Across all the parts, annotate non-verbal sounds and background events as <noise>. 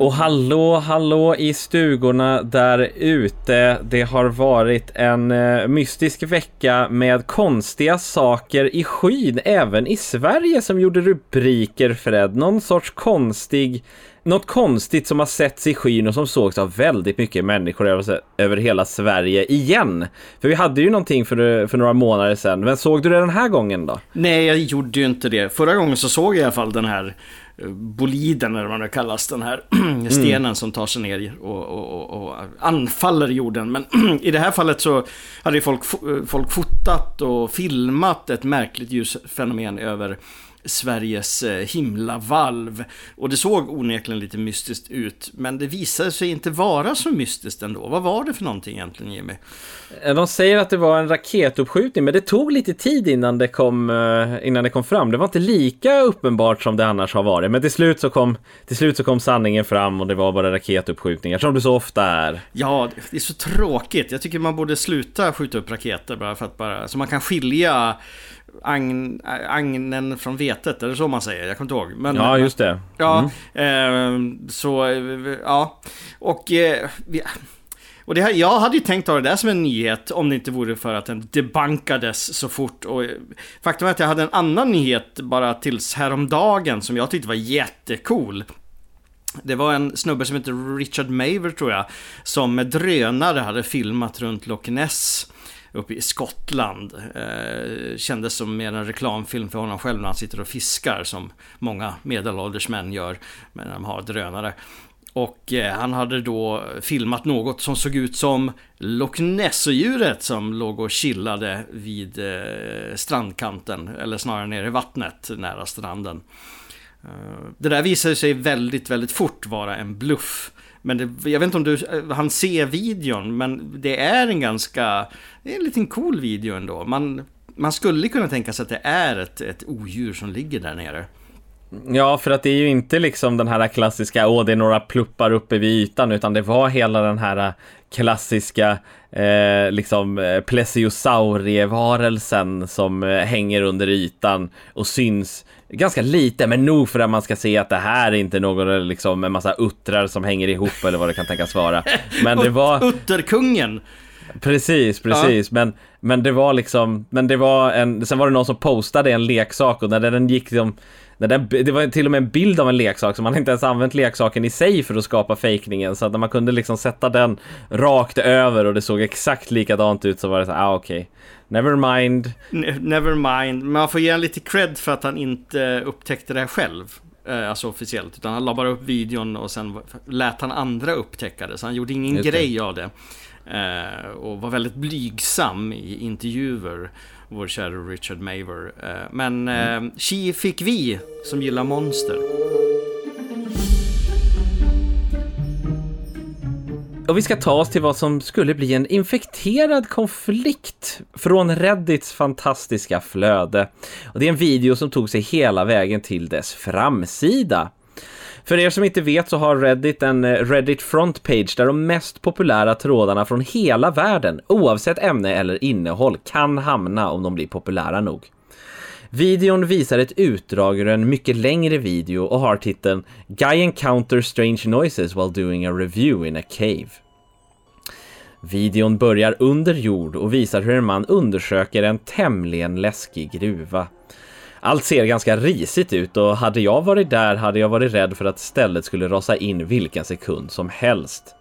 Och hallå, hallå i stugorna där ute. Det har varit en eh, mystisk vecka med konstiga saker i skyn, även i Sverige som gjorde rubriker Fred. Någon sorts konstig något konstigt som har setts i skyn och som sågs av väldigt mycket människor över, över hela Sverige igen. För vi hade ju någonting för, för några månader sedan. Men såg du det den här gången då? Nej, jag gjorde ju inte det. Förra gången så såg jag i alla fall den här boliden eller vad det kallas, den här <clears throat> stenen mm. som tar sig ner och, och, och, anfaller jorden. Men <clears throat> i det här fallet så hade folk, folk fotat och filmat ett märkligt ljusfenomen över Sveriges eh, himlavalv. Och det såg onekligen lite mystiskt ut, men det visade sig inte vara så mystiskt ändå. Vad var det för någonting egentligen, Jimmy? Eh, de säger att det var en raketuppskjutning, men det tog lite tid innan det kom, eh, innan det kom fram. Det var inte lika uppenbart som det annars har varit, men till slut så kom, till slut så kom sanningen fram och det var bara raketuppskjutningar, som det så ofta är. Ja, det är så tråkigt. Jag tycker man borde sluta skjuta upp raketer bara för att bara, så man kan skilja agn, agnen från vetet, eller så man säger? Jag kommer inte ihåg. Men, ja, just det. Ja, mm. eh, så ja. Och, eh, och det här, jag hade ju tänkt ha det där som en nyhet om det inte vore för att den debankades så fort. Och faktum är att jag hade en annan nyhet bara tills häromdagen som jag tyckte var jättecool. Det var en snubbe som heter Richard Maver tror jag, som med drönare hade filmat runt Loch Ness uppe i Skottland. Eh, kändes som mer en reklamfilm för honom själv när han sitter och fiskar som många medelålders män gör när de har drönare. Och eh, han hade då filmat något som såg ut som Loch Ness-djuret som låg och chillade vid eh, strandkanten, eller snarare nere i vattnet nära stranden. Eh, det där visade sig väldigt, väldigt fort vara en bluff. Men det, jag vet inte om du eh, han ser videon, men det är en ganska, det är en liten cool video ändå. Man, man skulle kunna tänka sig att det är ett, ett odjur som ligger där nere. Ja, för att det är ju inte liksom den här klassiska, åh det är några pluppar uppe vid ytan, utan det var hela den här eh, klassiska eh, liksom eh, plesiosaurievarelsen som eh, hänger under ytan och syns ganska lite, men nog för att man ska se att det här är inte någon liksom en massa uttrar som hänger ihop eller vad det kan tänkas vara. Men det var... Utterkungen! Precis, precis. Ja. Men, men det var liksom, men det var en, sen var det någon som postade en leksak och när den gick liksom den, det var till och med en bild av en leksak, så man inte ens använt leksaken i sig för att skapa fejkningen. Så att när man kunde liksom sätta den rakt över och det såg exakt likadant ut så var det så ah okej. Okay. Never mind. never mind. Man får ge en lite cred för att han inte upptäckte det själv. Eh, alltså officiellt. Utan han la bara upp videon och sen lät han andra upptäcka det. Så han gjorde ingen grej av det. Eh, och var väldigt blygsam i intervjuer vår kära Richard Maver. Eh, men mm. Chi fick vi som gillar monster. Och vi ska ta oss till vad som skulle bli en infekterad konflikt från Reddits fantastiska flöde. Och det är en video som tog sig hela vägen till dess framsida. För er som inte vet så har Reddit en eh, Reddit frontpage där de mest populära trådarna från hela världen, oavsett ämne eller innehåll, kan hamna om de blir populära nog. Videon visar ett utdrag ur en mycket längre video och har titeln Guy encounters strange noises while doing a review in a cave. Videon börjar under jord och visar hur en man undersöker en tämligen läskig gruva. Allt ser ganska risigt ut och hade jag varit där hade jag varit rädd för att stället skulle rasa in vilken sekund som helst.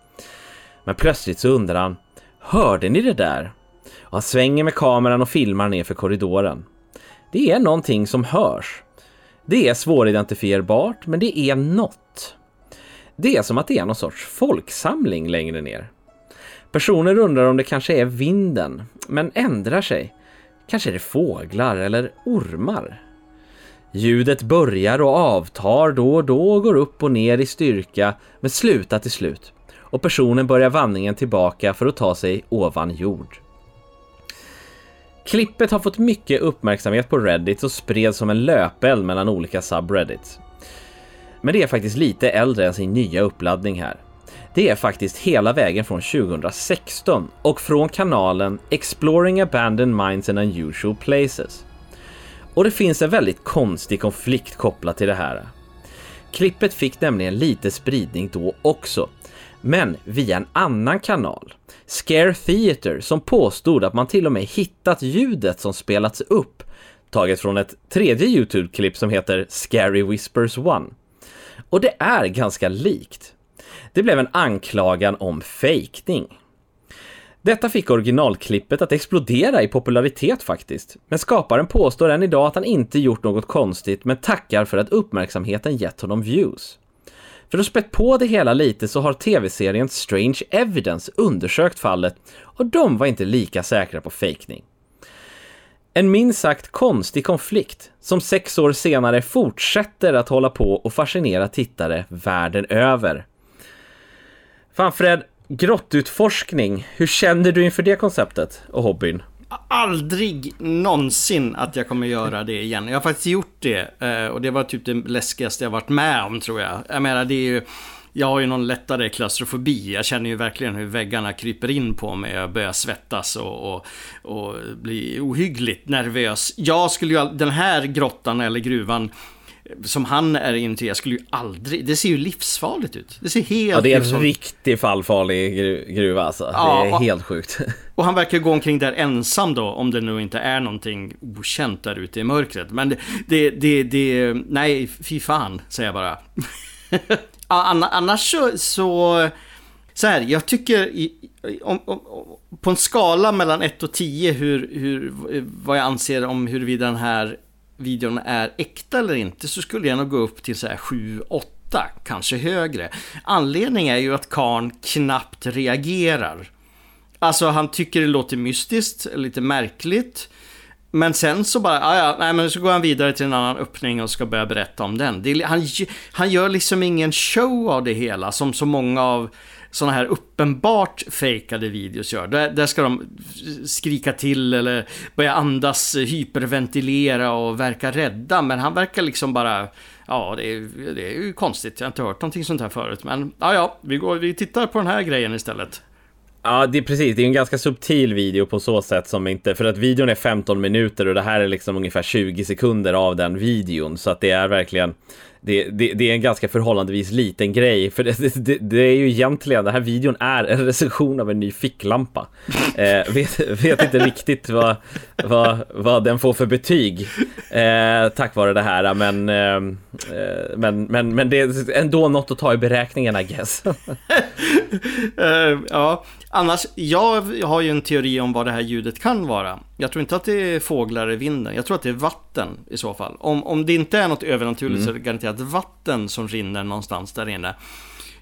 Men plötsligt så undrar han, hörde ni det där? Och han svänger med kameran och filmar ner för korridoren. Det är någonting som hörs. Det är svåridentifierbart, men det är något. Det är som att det är någon sorts folksamling längre ner. Personer undrar om det kanske är vinden, men ändrar sig. Kanske är det fåglar eller ormar. Ljudet börjar och avtar då och då och går upp och ner i styrka, men slutar till slut. Och personen börjar vandringen tillbaka för att ta sig ovan jord. Klippet har fått mycket uppmärksamhet på Reddit och spreds som en löpeld mellan olika subreddits. Men det är faktiskt lite äldre än sin nya uppladdning här. Det är faktiskt hela vägen från 2016 och från kanalen Exploring Abandoned Minds and Unusual Places. Och det finns en väldigt konstig konflikt kopplat till det här. Klippet fick nämligen lite spridning då också, men via en annan kanal. Scare Theater som påstod att man till och med hittat ljudet som spelats upp taget från ett tredje Youtube-klipp som heter Scary Whispers 1. Och det är ganska likt. Det blev en anklagan om fejkning. Detta fick originalklippet att explodera i popularitet faktiskt, men skaparen påstår än idag att han inte gjort något konstigt men tackar för att uppmärksamheten gett honom views. För att spett på det hela lite så har tv-serien Strange Evidence undersökt fallet och de var inte lika säkra på fejkning. En minst sagt konstig konflikt som sex år senare fortsätter att hålla på och fascinera tittare världen över. Fan Fred, grottutforskning, hur känner du inför det konceptet och hobbyn? Aldrig någonsin att jag kommer göra det igen. Jag har faktiskt gjort det eh, och det var typ det läskigaste jag varit med om tror jag. Jag menar det är ju jag har ju någon lättare klaustrofobi. Jag känner ju verkligen hur väggarna kryper in på mig. Jag börjar svettas och, och, och bli ohyggligt nervös. Jag skulle ju, den här grottan eller gruvan som han är inne jag skulle ju aldrig, det ser ju livsfarligt ut. Det ser helt Ja, det är en riktigt fallfarlig gruva alltså. Ja, det är helt sjukt. <laughs> Och han verkar gå omkring där ensam då, om det nu inte är någonting okänt där ute i mörkret. Men det, det, det, det nej, fy fan, säger jag bara. <laughs> annars så, så, så här, jag tycker om, om, på en skala mellan 1 och 10 hur, hur, vad jag anser om huruvida den här videon är äkta eller inte så skulle jag nog gå upp till så här 7, 8, kanske högre. Anledningen är ju att Karn knappt reagerar. Alltså han tycker det låter mystiskt, lite märkligt. Men sen så bara, ja, ja, nej men så går han vidare till en annan öppning och ska börja berätta om den. Det, han, han gör liksom ingen show av det hela som så många av sådana här uppenbart fejkade videos gör. Där, där ska de skrika till eller börja andas, hyperventilera och verka rädda. Men han verkar liksom bara, ja det är, det är ju konstigt. Jag har inte hört någonting sånt här förut. Men ja, ja, vi, går, vi tittar på den här grejen istället. Ja, det är precis. Det är en ganska subtil video på så sätt som inte, för att videon är 15 minuter och det här är liksom ungefär 20 sekunder av den videon. Så att det är verkligen, det, det, det, är en ganska förhållandevis liten grej. För det, det, är ju egentligen, den här videon är en recension av en ny ficklampa. <laughs> Eh, vet, vet inte riktigt vad, vad, vad den får för betyg eh, tack vare det här. Men, eh, men, men, men det är ändå något att ta i beräkningen I guess. <laughs> uh, <laughs> ja, annars, jag har ju en teori om vad det här ljudet kan vara. Jag tror inte att det är fåglar i vinden. Jag tror att det är vatten i så fall. Om, om det inte är något övernaturligt mm. så är det garanterat vatten som rinner någonstans där inne.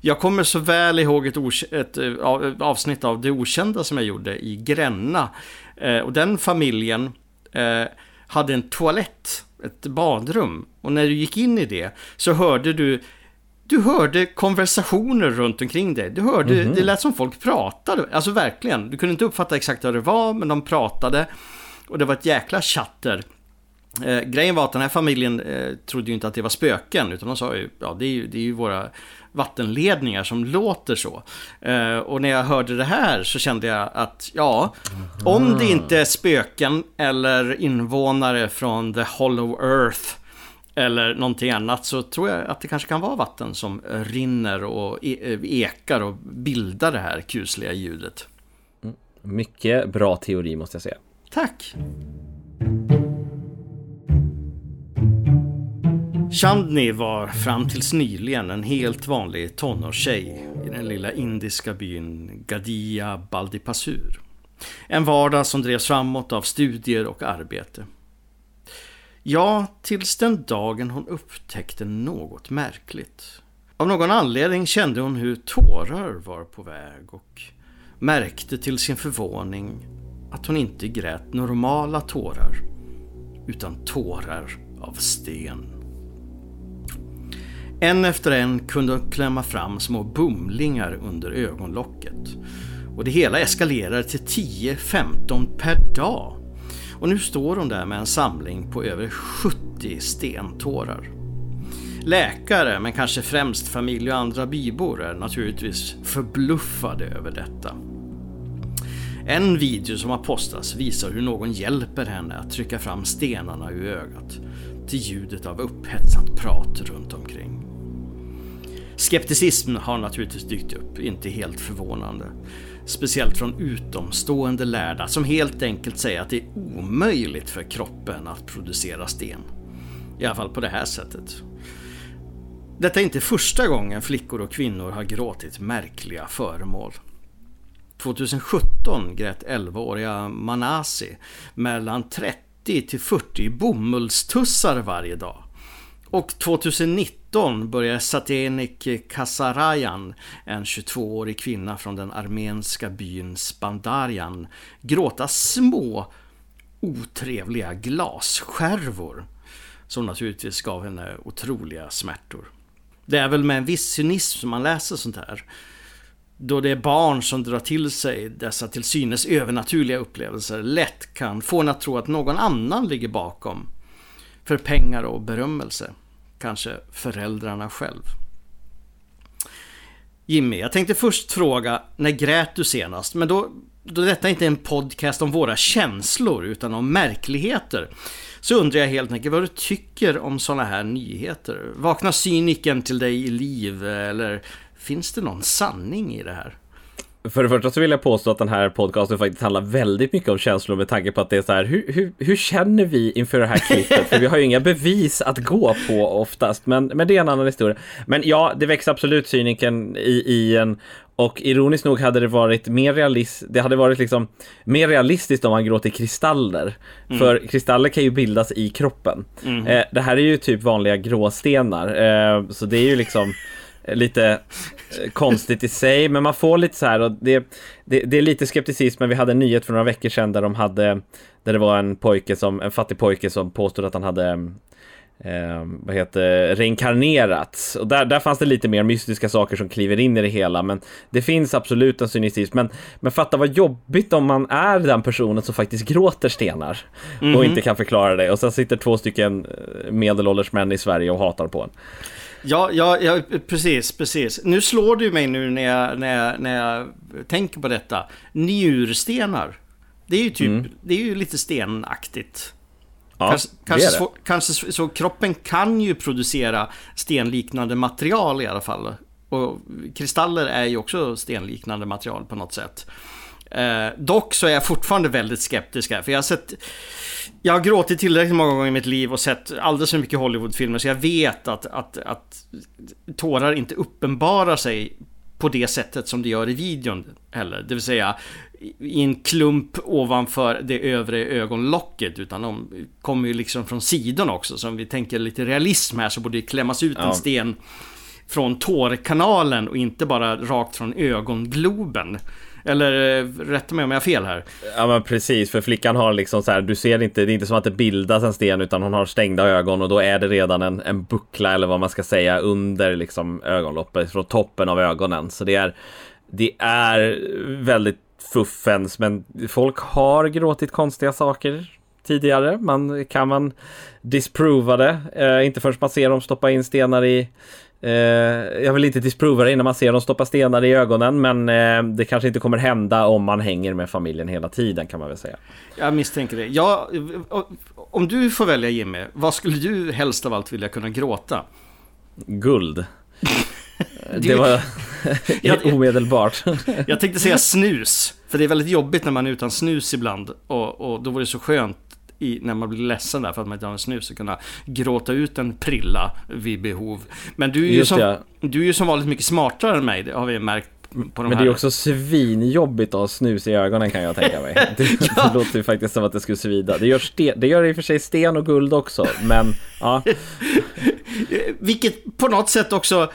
Jag kommer så väl ihåg ett, eh, ett avsnitt av Det Okända som jag gjorde i Gränna. Eh, och den familjen eh, hade en toalett, ett badrum. Och när du gick in i det så hörde du du hörde konversationer runt omkring dig. Du hörde, mm -hmm. det lät som folk pratade. Alltså verkligen. Du kunde inte uppfatta exakt vad det var, men de pratade. Och det var ett jäkla chatter. Eh, grejen var att den här familjen eh, trodde ju inte att det var spöken, utan de sa ju, ja det är ju, det är ju våra vattenledningar som låter så. Eh, och när jag hörde det här så kände jag att, ja, om det inte är spöken eller invånare från the hollow earth eller någonting annat så tror jag att det kanske kan vara vatten som rinner och e-, ekar och bildar det här kusliga ljudet. Mm. Mycket bra teori måste jag säga. Tack! Chandni var fram tills nyligen en helt vanlig tonårstjej i den lilla indiska byn Gadia Baldipasur. En vardag som drevs framåt av studier och arbete. Ja, tills den dagen hon upptäckte något märkligt. Av någon anledning kände hon hur tårar var på väg och märkte till sin förvåning att hon inte grät normala tårar utan tårar av sten. En efter en kunde hon klämma fram små bumlingar under ögonlocket och det hela eskalerade till 10-15 per dag och nu står hon där med en samling på över 70 stentårar. Läkare, men kanske främst familj och andra bybor är naturligtvis förbluffade över detta. En video som har postats visar hur någon hjälper henne att trycka fram stenarna ur ögat till ljudet av upphetsat prat runt omkring. Skepticism har naturligtvis dykt upp, inte helt förvånande. Speciellt från utomstående lärda som helt enkelt säger att det är omöjligt för kroppen att producera sten. I alla fall på det här sättet. Detta är inte första gången flickor och kvinnor har gråtit märkliga föremål. 2017 grät 11-åriga Manasi mellan 30 till 40 bomullstussar varje dag. Och 2019 började Satenik Kasarayan, en 22-årig kvinna från den armenska byn Spandarjan, gråta små otrevliga glasskärvor som naturligtvis gav henne otroliga smärtor. Det är väl med en viss cynism som man läser sånt här. Då det är barn som drar till sig dessa till synes övernaturliga upplevelser lätt kan få en att tro att någon annan ligger bakom. För pengar och berömmelse. Kanske föräldrarna själv. Jimmy, jag tänkte först fråga, när grät du senast? Men då, då detta inte är en podcast om våra känslor utan om märkligheter så undrar jag helt enkelt vad du tycker om sådana här nyheter. Vaknar cyniken till dig i liv eller finns det någon sanning i det här? För det första så vill jag påstå att den här podcasten faktiskt handlar väldigt mycket om känslor med tanke på att det är så här, hur, hur, hur känner vi inför det här <laughs> klippet? För vi har ju inga bevis att gå på oftast, men, men det är en annan historia. Men ja, det växer absolut cyniken i, i en och ironiskt nog hade det varit mer realistiskt, det hade varit liksom mer realistiskt om man gråter kristaller. Mm. För kristaller kan ju bildas i kroppen. Mm. Eh, det här är ju typ vanliga gråstenar, eh, så det är ju liksom lite konstigt i sig, men man får lite så här och det, det, det, är lite skepticism, men vi hade en nyhet för några veckor sedan där de hade, där det var en pojke som, en fattig pojke som påstod att han hade eh, vad heter reinkarnerats. Och där, där fanns det lite mer mystiska saker som kliver in i det hela, men det finns absolut en cynism. Men, men fatta vad jobbigt om man är den personen som faktiskt gråter stenar mm -hmm. och mhm. inte kan förklara det. Och sen sitter två stycken eh, medelålders män i Sverige och hatar på en. Ja, ja, ja, precis, precis. Nu slår du mig nu när jag, när jag, när jag tänker på detta. Njurstenar. Det är ju typ, mm. det är ju lite stenaktigt. Ja, kanske, kanske, så, kanske så kroppen kan ju producera stenliknande material i alla fall. Och kristaller är ju också stenliknande material på något sätt. Eh, dock så är jag fortfarande väldigt skeptisk här, för jag har sett... Jag har gråtit tillräckligt många gånger i mitt liv och sett alldeles för mycket Hollywoodfilmer, så jag vet att, att, att tårar inte uppenbarar sig på det sättet som det gör i videon heller. Det vill säga i en klump ovanför det övre ögonlocket utan de kommer ju liksom från sidan också. Så om vi tänker lite realism här så borde det klämmas ut ja. en sten från tårkanalen och inte bara rakt från ögongloben. Eller eh, rätta mig om jag har fel här. Ja men precis, för flickan har liksom så här, du ser inte, det är inte som att det bildas en sten utan hon har stängda ögon och då är det redan en, en buckla eller vad man ska säga under liksom ögonloppet från toppen av ögonen. Så det är, det är väldigt fuffens, men folk har gråtit konstiga saker tidigare. Man, kan man disprova det? Eh, inte förrän man ser dem stoppa in stenar i jag vill inte disprova det innan man ser dem stoppa stenar i ögonen, men eh, det kanske inte kommer hända om man hänger med familjen hela tiden kan man väl säga. Jag misstänker det. Ja, om du får välja Jimmy, vad skulle du helst av allt vilja kunna gråta? Guld. <laughs> det var <laughs> jag, omedelbart. jag tänkte säga snus. För det är väldigt jobbigt när man är utan snus ibland. Och, och då var det så skönt i, när man blir ledsen där för att man inte har en snus att kunna gråta ut en prilla vid behov. Men du är ju, som, du är ju som vanligt mycket smartare än mig, det har vi märkt de Men det är också svinjobbigt att ha snus i ögonen kan jag tänka mig. <laughs> Det, ja. det <laughs> låter ju faktiskt som att det skulle svida. Det gör, sten, det gör i och för sig sten och guld också, men ja. <laughs> Vilket på något sätt också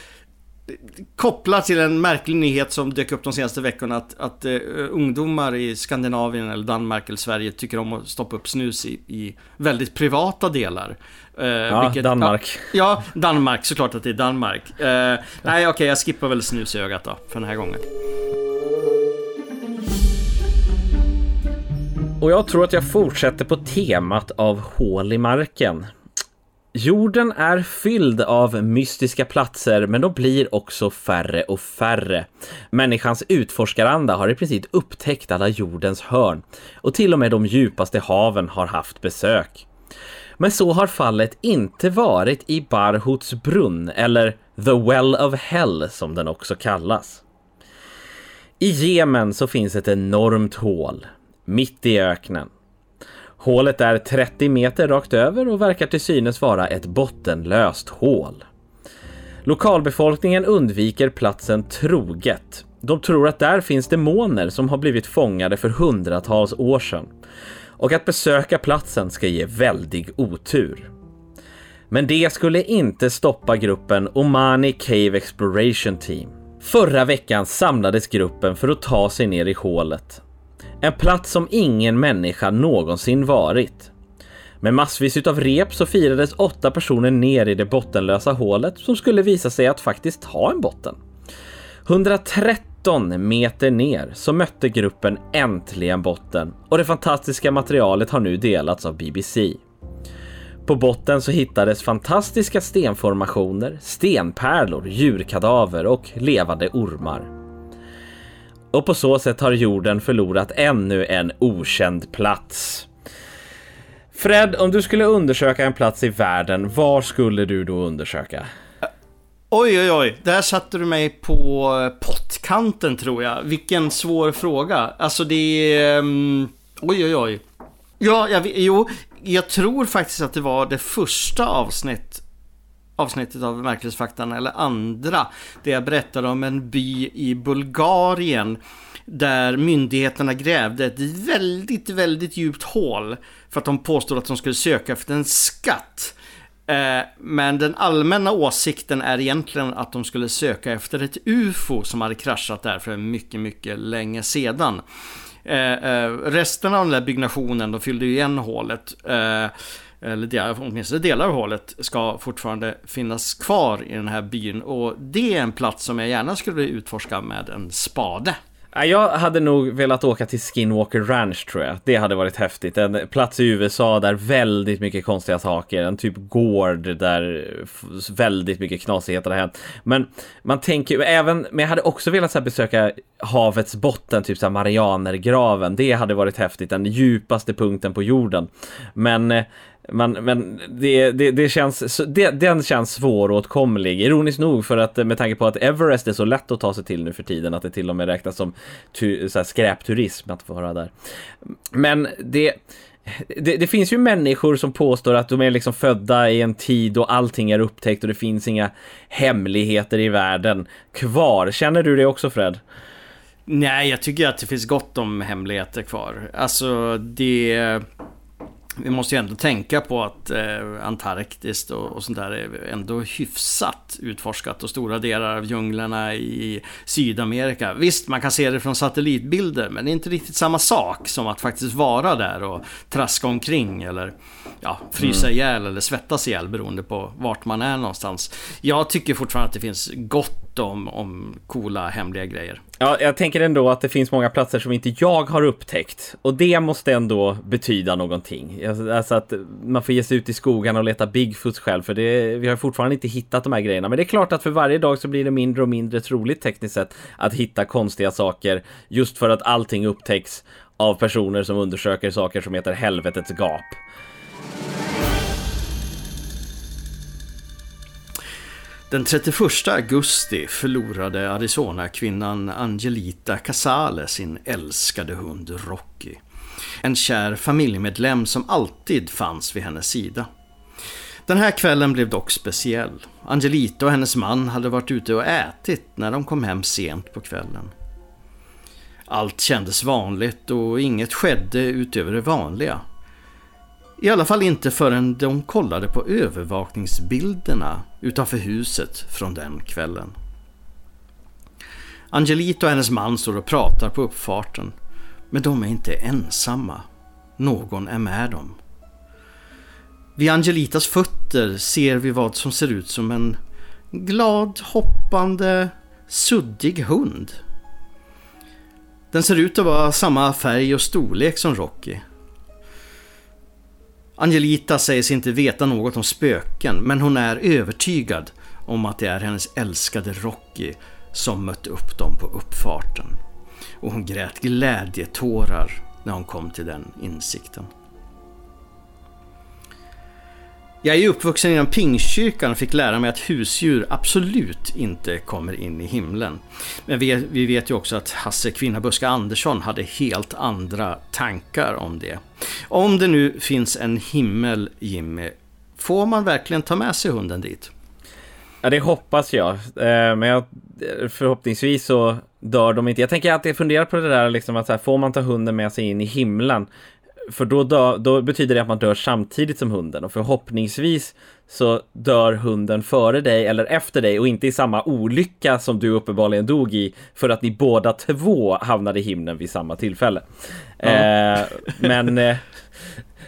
kopplat till en märklig nyhet som dök upp de senaste veckorna att, att uh, ungdomar i Skandinavien eller Danmark eller Sverige tycker om att stoppa upp snus i, i väldigt privata delar. Uh, ja, vilket, Danmark. Ja, ja, Danmark, såklart att det är Danmark. Uh, nej, okej, okay, jag skippar väl snus i ögat då, för den här gången. Och jag tror att jag fortsätter på temat av hål i marken. Jorden är fylld av mystiska platser, men de blir också färre och färre. Människans utforskaranda har i princip upptäckt alla jordens hörn och till och med de djupaste haven har haft besök. Men så har fallet inte varit i Barhuts brunn, eller The Well of Hell som den också kallas. I Jemen så finns ett enormt hål, mitt i öknen. Hålet är 30 meter rakt över och verkar till synes vara ett bottenlöst hål. Lokalbefolkningen undviker platsen troget. De tror att där finns demoner som har blivit fångade för hundratals år sedan. Och att besöka platsen ska ge väldig otur. Men det skulle inte stoppa gruppen Omani Cave Exploration Team. Förra veckan samlades gruppen för att ta sig ner i hålet. En plats som ingen människa någonsin varit. Med massvis av rep så firades åtta personer ner i det bottenlösa hålet som skulle visa sig att faktiskt ha en botten. 113 meter ner så mötte gruppen äntligen botten och det fantastiska materialet har nu delats av BBC. På botten så hittades fantastiska stenformationer, stenpärlor, djurkadaver och levande ormar. Och på så sätt har jorden förlorat ännu en okänd plats. Fred, om du skulle undersöka en plats i världen, var skulle du då undersöka? Eh, oj, oj, oj. Där satte du mig på eh, pottkanten tror jag. Vilken svår fråga. Alltså det är... Um, oj, oj, oj. Ja, jag, jo, jag tror faktiskt att det var det första avsnitt, avsnittet av Märkesfaktan, eller andra, där jag berättade om en by i Bulgarien där myndigheterna grävde ett väldigt, väldigt djupt hål för att de påstod att de skulle söka efter en skatt. Eh, men den allmänna åsikten är egentligen att de skulle söka efter ett UFO som hade kraschat där för mycket, mycket länge sedan. Eh, eh, resten av den där byggnationen, de fyllde ju igen hålet. Eh, Eller åtminstone delar av hålet ska fortfarande finnas kvar i den här byn. Och det är en plats som jag gärna skulle utforska med en spade. Jag hade nog velat åka till Skinwalker Ranch tror jag. Det hade varit häftigt. En plats i USA där väldigt mycket konstiga saker, en typ gård där väldigt mycket knasigheter har hänt. Men man tänker ju även, men jag hade också velat så besöka havets botten, typ så här Marianergraven. Det hade varit häftigt, den djupaste punkten på jorden. Men eh, men, men det, det, det känns, det, den känns svåråtkomlig. Ironiskt nog för att med tanke på att Everest är så lätt att ta sig till nu för tiden att det till och med räknas som tu, så här, skräpturism att få vara där. Men det, det, det, finns ju människor som påstår att de är liksom födda i en tid då allting är upptäckt och det finns inga hemligheter i världen kvar. Känner du det också Fred? Nej, jag tycker att det finns gott om hemligheter kvar. Alltså det vi måste ju ändå tänka på att eh, Antarktis och, och sånt där är ändå hyfsat utforskat och stora delar av djunglerna i Sydamerika. Visst, man kan se det från satellitbilder, men det är inte riktigt samma sak som att faktiskt vara där och traska omkring eller ja, frysa mm. ihjäl eller svettas ihjäl beroende på vart man är någonstans. Jag tycker fortfarande att det finns gott om, om coola hemliga grejer. Ja, jag tänker ändå att det finns många platser som inte jag har upptäckt och det måste ändå betyda någonting. Alltså att man får ge sig ut i skogen och leta Bigfoot själv för det, vi har fortfarande inte hittat de här grejerna. Men det är klart att för varje dag så blir det mindre och mindre troligt tekniskt sett att hitta konstiga saker just för att allting upptäcks av personer som undersöker saker som heter helvetets gap. Den 31 augusti förlorade Arizona-kvinnan Angelita Casale sin älskade hund Rocky. En kär familjemedlem som alltid fanns vid hennes sida. Den här kvällen blev dock speciell. Angelita och hennes man hade varit ute och ätit när de kom hem sent på kvällen. Allt kändes vanligt och inget skedde utöver det vanliga. I alla fall inte förrän de kollade på övervakningsbilderna utanför huset från den kvällen. Angelita och hennes man står och pratar på uppfarten. Men de är inte ensamma. Någon är med dem. Vid Angelitas fötter ser vi vad som ser ut som en glad, hoppande, suddig hund. Den ser ut att vara samma färg och storlek som Rocky. Angelita säger sig inte veta något om spöken men hon är övertygad om att det är hennes älskade Rocky som mött upp dem på uppfarten. Och hon grät glädjetårar när hon kom till den insikten. Jag är uppvuxen inom Pingstkyrkan och fick lära mig att husdjur absolut inte kommer in i himlen. Men vi, vi vet ju också att Hasse Kvinnabuska Andersson hade helt andra tankar om det. Om det nu finns en himmel, Jimmy, får man verkligen ta med sig hunden dit? Ja, det hoppas jag. Eh, men jag, förhoppningsvis så dör de inte. Jag tänker att jag funderar på det där liksom att så här, får man ta hunden med sig in i himlen? För då, dö, då betyder det att man dör samtidigt som hunden och förhoppningsvis så dör hunden före dig eller efter dig och inte i samma olycka som du uppenbarligen dog i för att ni båda två hamnade i himlen vid samma tillfälle. Mm. Eh, men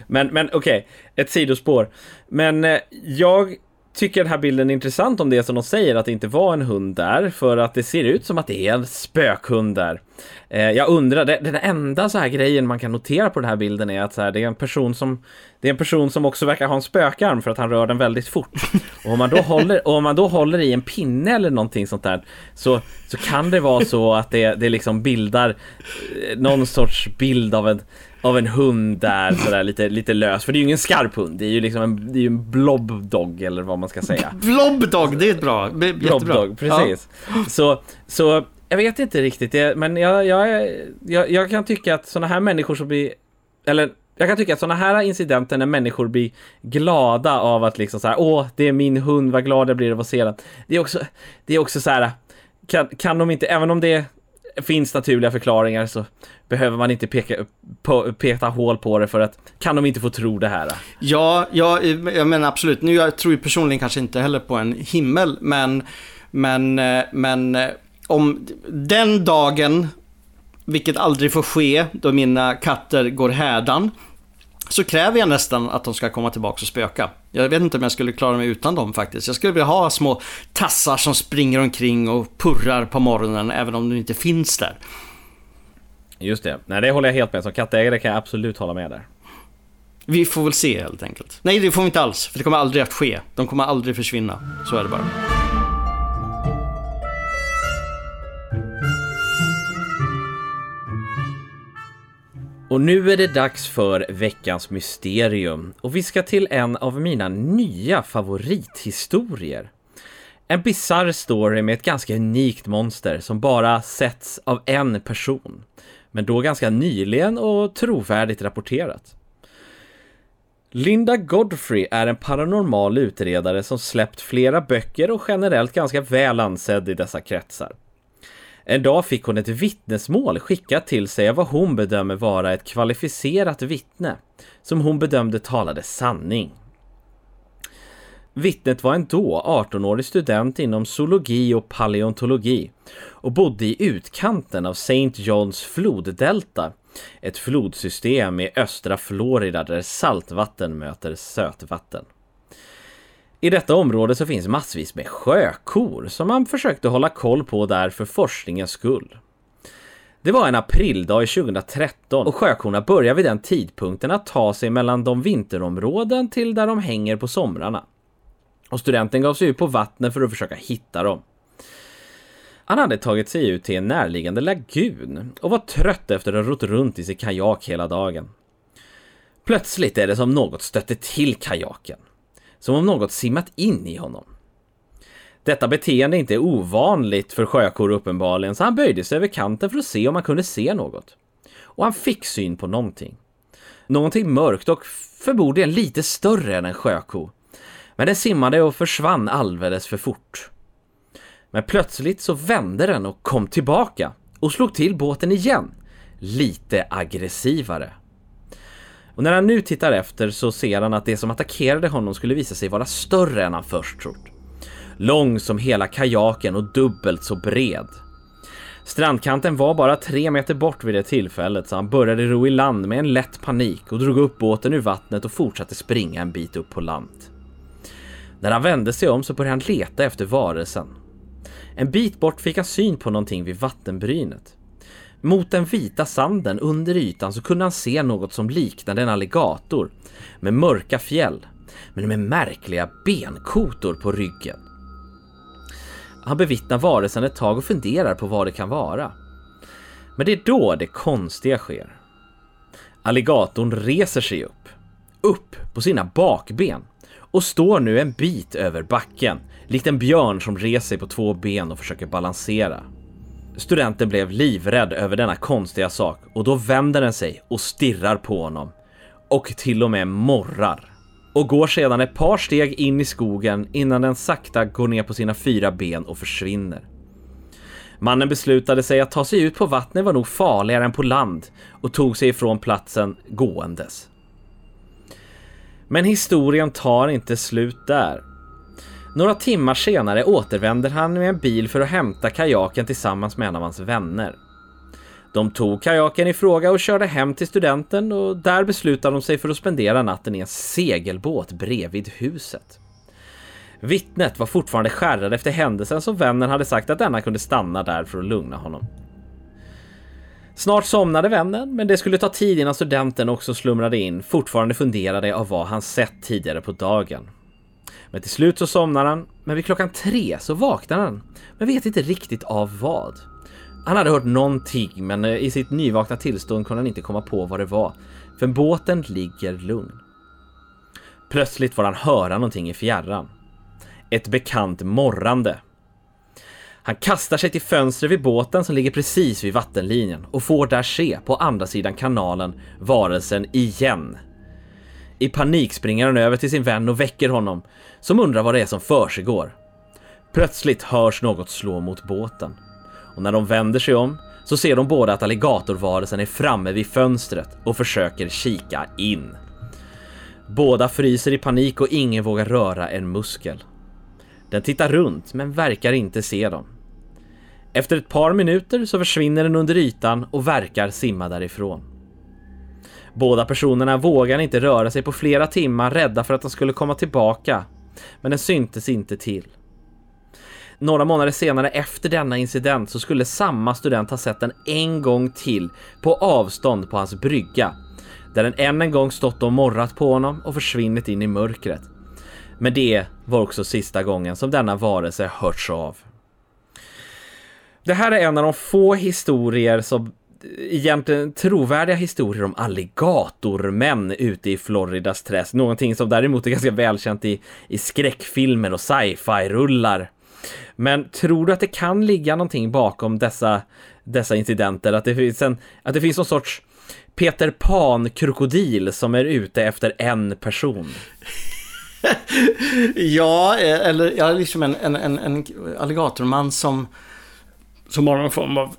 men, men okej, okay, ett sidospår. Men eh, jag tycker den här bilden är intressant om det är som de säger att det inte var en hund där för att det ser ut som att det är en spökhund där. Eh, jag undrar, det, den enda så här grejen man kan notera på den här bilden är att så här, det är en person som det är en person som också verkar ha en spökarm för att han rör den väldigt fort. Och om man då håller, om man då håller i en pinne eller någonting sånt där så, så kan det vara så att det, det liksom bildar eh, någon sorts bild av en av en hund där sådär lite, lite lös. För det är ju ingen skarp hund. Det är ju liksom en, det är ju en blobdog eller vad man ska säga. <laughs> blobdog, det är ett bra. Blobdog, precis. Ja. Så, så jag vet inte riktigt, det, men jag, jag, jag, jag kan tycka att sådana här människor som blir, eller jag kan tycka att sådana här incidenter när människor blir glada av att liksom så här, åh, det är min hund, vad glad jag blir av att se den. Det är också, det är också så här, kan, kan de inte, även om det finns naturliga förklaringar så behöver man inte peka, på, peta hål på det för att kan de inte få tro det här? Ja, ja jag menar absolut. Nu jag tror jag personligen kanske inte heller på en himmel, men, men, eh, men eh, om den dagen, vilket aldrig får ske då mina katter går hädan, så kräver jag nästan att de ska komma tillbaka och spöka. Jag vet inte om jag skulle klara mig utan dem faktiskt. Jag skulle vilja ha små tassar som springer omkring och purrar på morgonen även om de inte finns där. Just det. Nej, det håller jag helt med. Som kattägare kan jag absolut hålla med där. Vi får väl se helt enkelt. Nej, det får vi inte alls. För det kommer aldrig att ske. De kommer aldrig försvinna. Så är det bara. Och nu är det dags för veckans mysterium och vi ska till en av mina nya favorithistorier. En bizarr story med ett ganska unikt monster som bara setts av en person, men då ganska nyligen och trovärdigt rapporterat. Linda Godfrey är en paranormal utredare som släppt flera böcker och generellt ganska väl ansedd i dessa kretsar. En dag fick hon ett vittnesmål skickat till sig av vad hon bedömer vara ett kvalificerat vittne, som hon bedömde talade sanning. Vittnet var en då 18-årig student inom zoologi och paleontologi och bodde i utkanten av St. Johns floddelta, ett flodsystem i östra Florida där saltvatten möter sötvatten. I detta område så finns massvis med sjökor som man försökte hålla koll på där för forskningens skull. Det var en aprildag i 2013 och sjökorna börjar vid den tidpunkten att ta sig mellan de vinterområden till där de hänger på somrarna. Och studenten gav sig ut på vattnet för att försöka hitta dem. Han hade tagit sig ut till en närliggande lagun och var trött efter att ha rott runt i sin kajak hela dagen. Plötsligt är det som något stötte till kajaken som om något simmat in i honom. Detta beteende är inte ovanligt för sjökor uppenbarligen, så han böjde sig över kanten för att se om han kunde se något. Och han fick syn på någonting. Någonting mörkt och förmodligen lite större än en sjöko. Men den simmade och försvann alldeles för fort. Men plötsligt så vände den och kom tillbaka och slog till båten igen. Lite aggressivare. Och när han nu tittar efter så ser han att det som attackerade honom skulle visa sig vara större än han först trott. Lång som hela kajaken och dubbelt så bred. Strandkanten var bara tre meter bort vid det tillfället så han började ro i land med en lätt panik och drog upp båten ur vattnet och fortsatte springa en bit upp på land. När han vände sig om så började han leta efter varelsen. En bit bort fick han syn på någonting vid vattenbrynet. Mot den vita sanden under ytan så kunde han se något som liknade en alligator med mörka fjäll, men med märkliga benkotor på ryggen. Han bevittnar varelsen ett tag och funderar på vad det kan vara. Men det är då det konstiga sker. Alligatorn reser sig upp, upp på sina bakben och står nu en bit över backen, likt en björn som reser sig på två ben och försöker balansera. Studenten blev livrädd över denna konstiga sak och då vänder den sig och stirrar på honom. Och till och med morrar. Och går sedan ett par steg in i skogen innan den sakta går ner på sina fyra ben och försvinner. Mannen beslutade sig att ta sig ut på vattnet var nog farligare än på land och tog sig ifrån platsen gåendes. Men historien tar inte slut där. Några timmar senare återvänder han med en bil för att hämta kajaken tillsammans med en av hans vänner. De tog kajaken i fråga och körde hem till studenten och där beslutade de sig för att spendera natten i en segelbåt bredvid huset. Vittnet var fortfarande skärrad efter händelsen så vännen hade sagt att denna kunde stanna där för att lugna honom. Snart somnade vännen, men det skulle ta tid innan studenten också slumrade in, fortfarande funderade av vad han sett tidigare på dagen. Men till slut så somnar han, men vid klockan tre så vaknar han, men vet inte riktigt av vad. Han hade hört någonting, men eh, i sitt nyvakna tillstånd kunde han inte komma på vad det var, för båten ligger lugn. Plötsligt får han höra någonting i fjärran. Ett bekant morrande. Han kastar sig till fönstret vid båten som ligger precis vid vattenlinjen och får där se på andra sidan kanalen varelsen igen. I panik springer han över till sin vän och väcker honom, som undrar vad det är som försiggår. Plötsligt hörs något slå mot båten. Och när de vänder sig om så ser de båda att alligatorvarelsen är framme vid fönstret och försöker kika in. Båda fryser i panik och ingen vågar röra en muskel. Den tittar runt men verkar inte se dem. Efter ett par minuter så försvinner den under ytan och verkar simma därifrån. Båda personerna vågade inte röra sig på flera timmar rädda för att den skulle komma tillbaka, men den syntes inte till. Några månader senare efter denna incident så skulle samma student ha sett den en gång till på avstånd på hans brygga, där den än en gång stått och morrat på honom och försvinnit in i mörkret. Men det var också sista gången som denna varelse hörts av. Det här är en av de få historier som egentligen trovärdiga historier om alligatormän ute i Floridas träsk. Någonting som däremot är ganska välkänt i, i skräckfilmer och sci-fi-rullar. Men tror du att det kan ligga någonting bakom dessa, dessa incidenter? Att det finns en, att det finns någon sorts Peter Pan-krokodil som är ute efter en person? <laughs> ja, eh, eller ja, liksom en, en, en, en alligatorman som, som har någon form av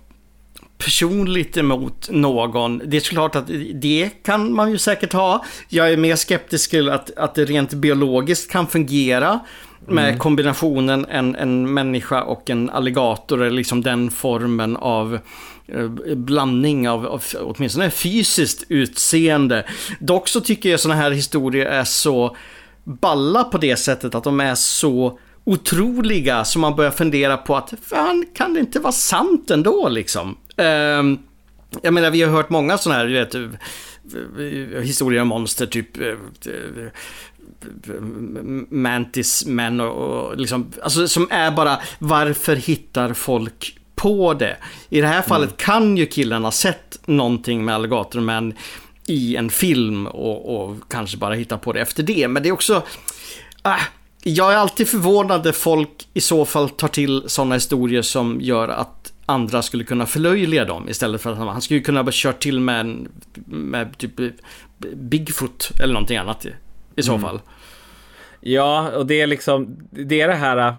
personligt emot någon. Det är klart att det kan man ju säkert ha. Jag är mer skeptisk till att, att det rent biologiskt kan fungera med mm. kombinationen en, en människa och en alligator, eller liksom den formen av eh, blandning av, av åtminstone fysiskt utseende. Dock så tycker jag sådana här historier är så balla på det sättet att de är så otroliga så man börjar fundera på att fan, kan det inte vara sant ändå liksom? Uh, jag menar, vi har hört många sådana här, du vet, eh, historier om monster, typ uh, Mantis män och, och liksom, alltså som är bara, varför hittar folk på det? I det här fallet mm. kan ju killarna sett någonting med alligatormän i en film och, och, kanske bara hitta på det efter det. Men det är också... Äh, jag är alltid förvånad när folk i så fall tar till sådana historier som gör att andra skulle kunna förlöjliga dem istället för att han, han skulle kunna bara kört till med en, med typ Bigfoot eller någonting annat i, i så mm. fall. Ja, och det är liksom, det är det här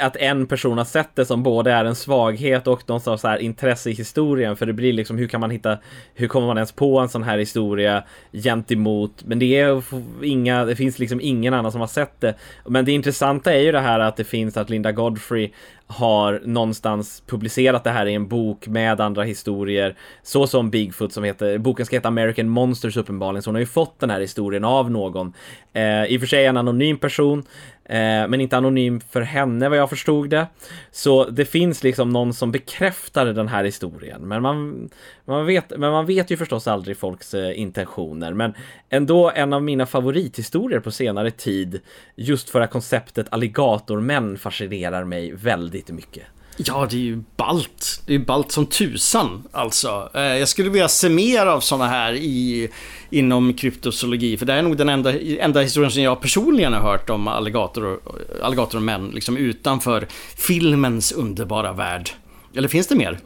att en person har sett det som både är en svaghet och någonstans så här intresse i historien. För det blir liksom, hur kan man hitta, hur kommer man ens på en sån här historia gentemot, men det är inga, det finns liksom ingen annan som har sett det. Men det intressanta är ju det här att det finns att Linda Godfrey har någonstans publicerat det här i en bok med andra historier, så som Bigfoot som heter, boken ska heta American Monsters uppenbarligen, så hon har ju fått den här historien av någon. Eh, I och för sig en anonym person, Eh, men inte anonym för henne vad jag förstod det. Så det finns liksom någon som bekräftar den här historien, men man, man, vet, men man vet ju förstås aldrig folks eh, intentioner. Men ändå en av mina favorithistorier på senare tid, just för att konceptet alligatormän fascinerar mig väldigt mycket. Ja, det är ju balt. Det är ju balt som tusan alltså. Eh, jag skulle vilja se mer av sådana här i, inom kryptozoologi. För det är nog den enda, enda historien som jag personligen har hört om alligator och, alligator och män. Liksom utanför filmens underbara värld. Eller finns det mer?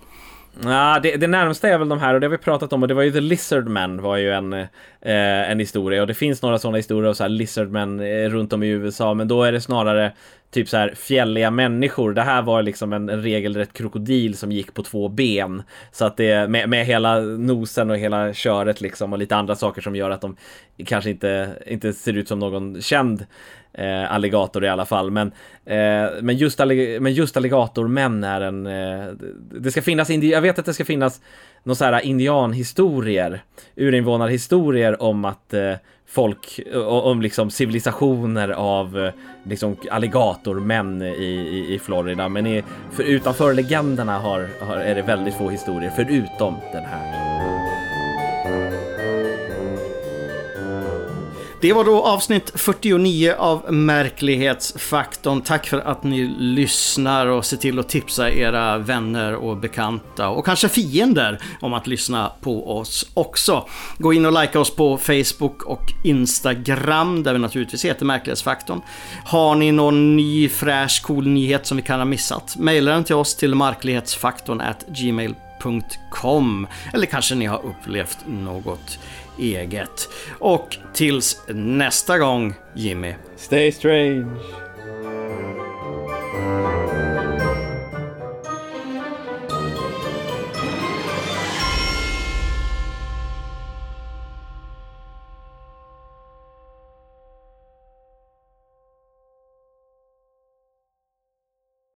Ja, det, det närmsta är väl de här och det har vi pratat om och det var ju The Lizard Man var ju en, eh, en historia och det finns några sådana historier av så här Lizard eh, runt om i USA men då är det snarare typ så här fjälliga människor. Det här var liksom en, en regelrätt krokodil som gick på två ben. Så att det med, med hela nosen och hela köret liksom och lite andra saker som gör att de kanske inte, inte ser ut som någon känd eh, alligator i alla fall. Men, eh, men, just, men just alligatormän är en... Eh, det ska finnas, jag vet att det ska finnas några så här indianhistorier, urinvånarhistorier om att eh, folk, om liksom civilisationer av eh, liksom alligatormän i, i, i Florida. Men i, för utanför legenderna har, har, är det väldigt få historier, förutom den här. Det var då avsnitt 49 av Märklighetsfaktorn. Tack för att ni lyssnar och se till att tipsa era vänner och bekanta och kanske fiender om att lyssna på oss också. Gå in och likea oss på Facebook och Instagram där vi naturligtvis heter Märklighetsfaktorn. Har ni någon ny fräsch cool nyhet som vi kan ha missat? Maila den till oss till marklighetsfaktorn gmail.com eller kanske ni har upplevt något eget. Och tills nästa gång, Jimmy. Stay strange.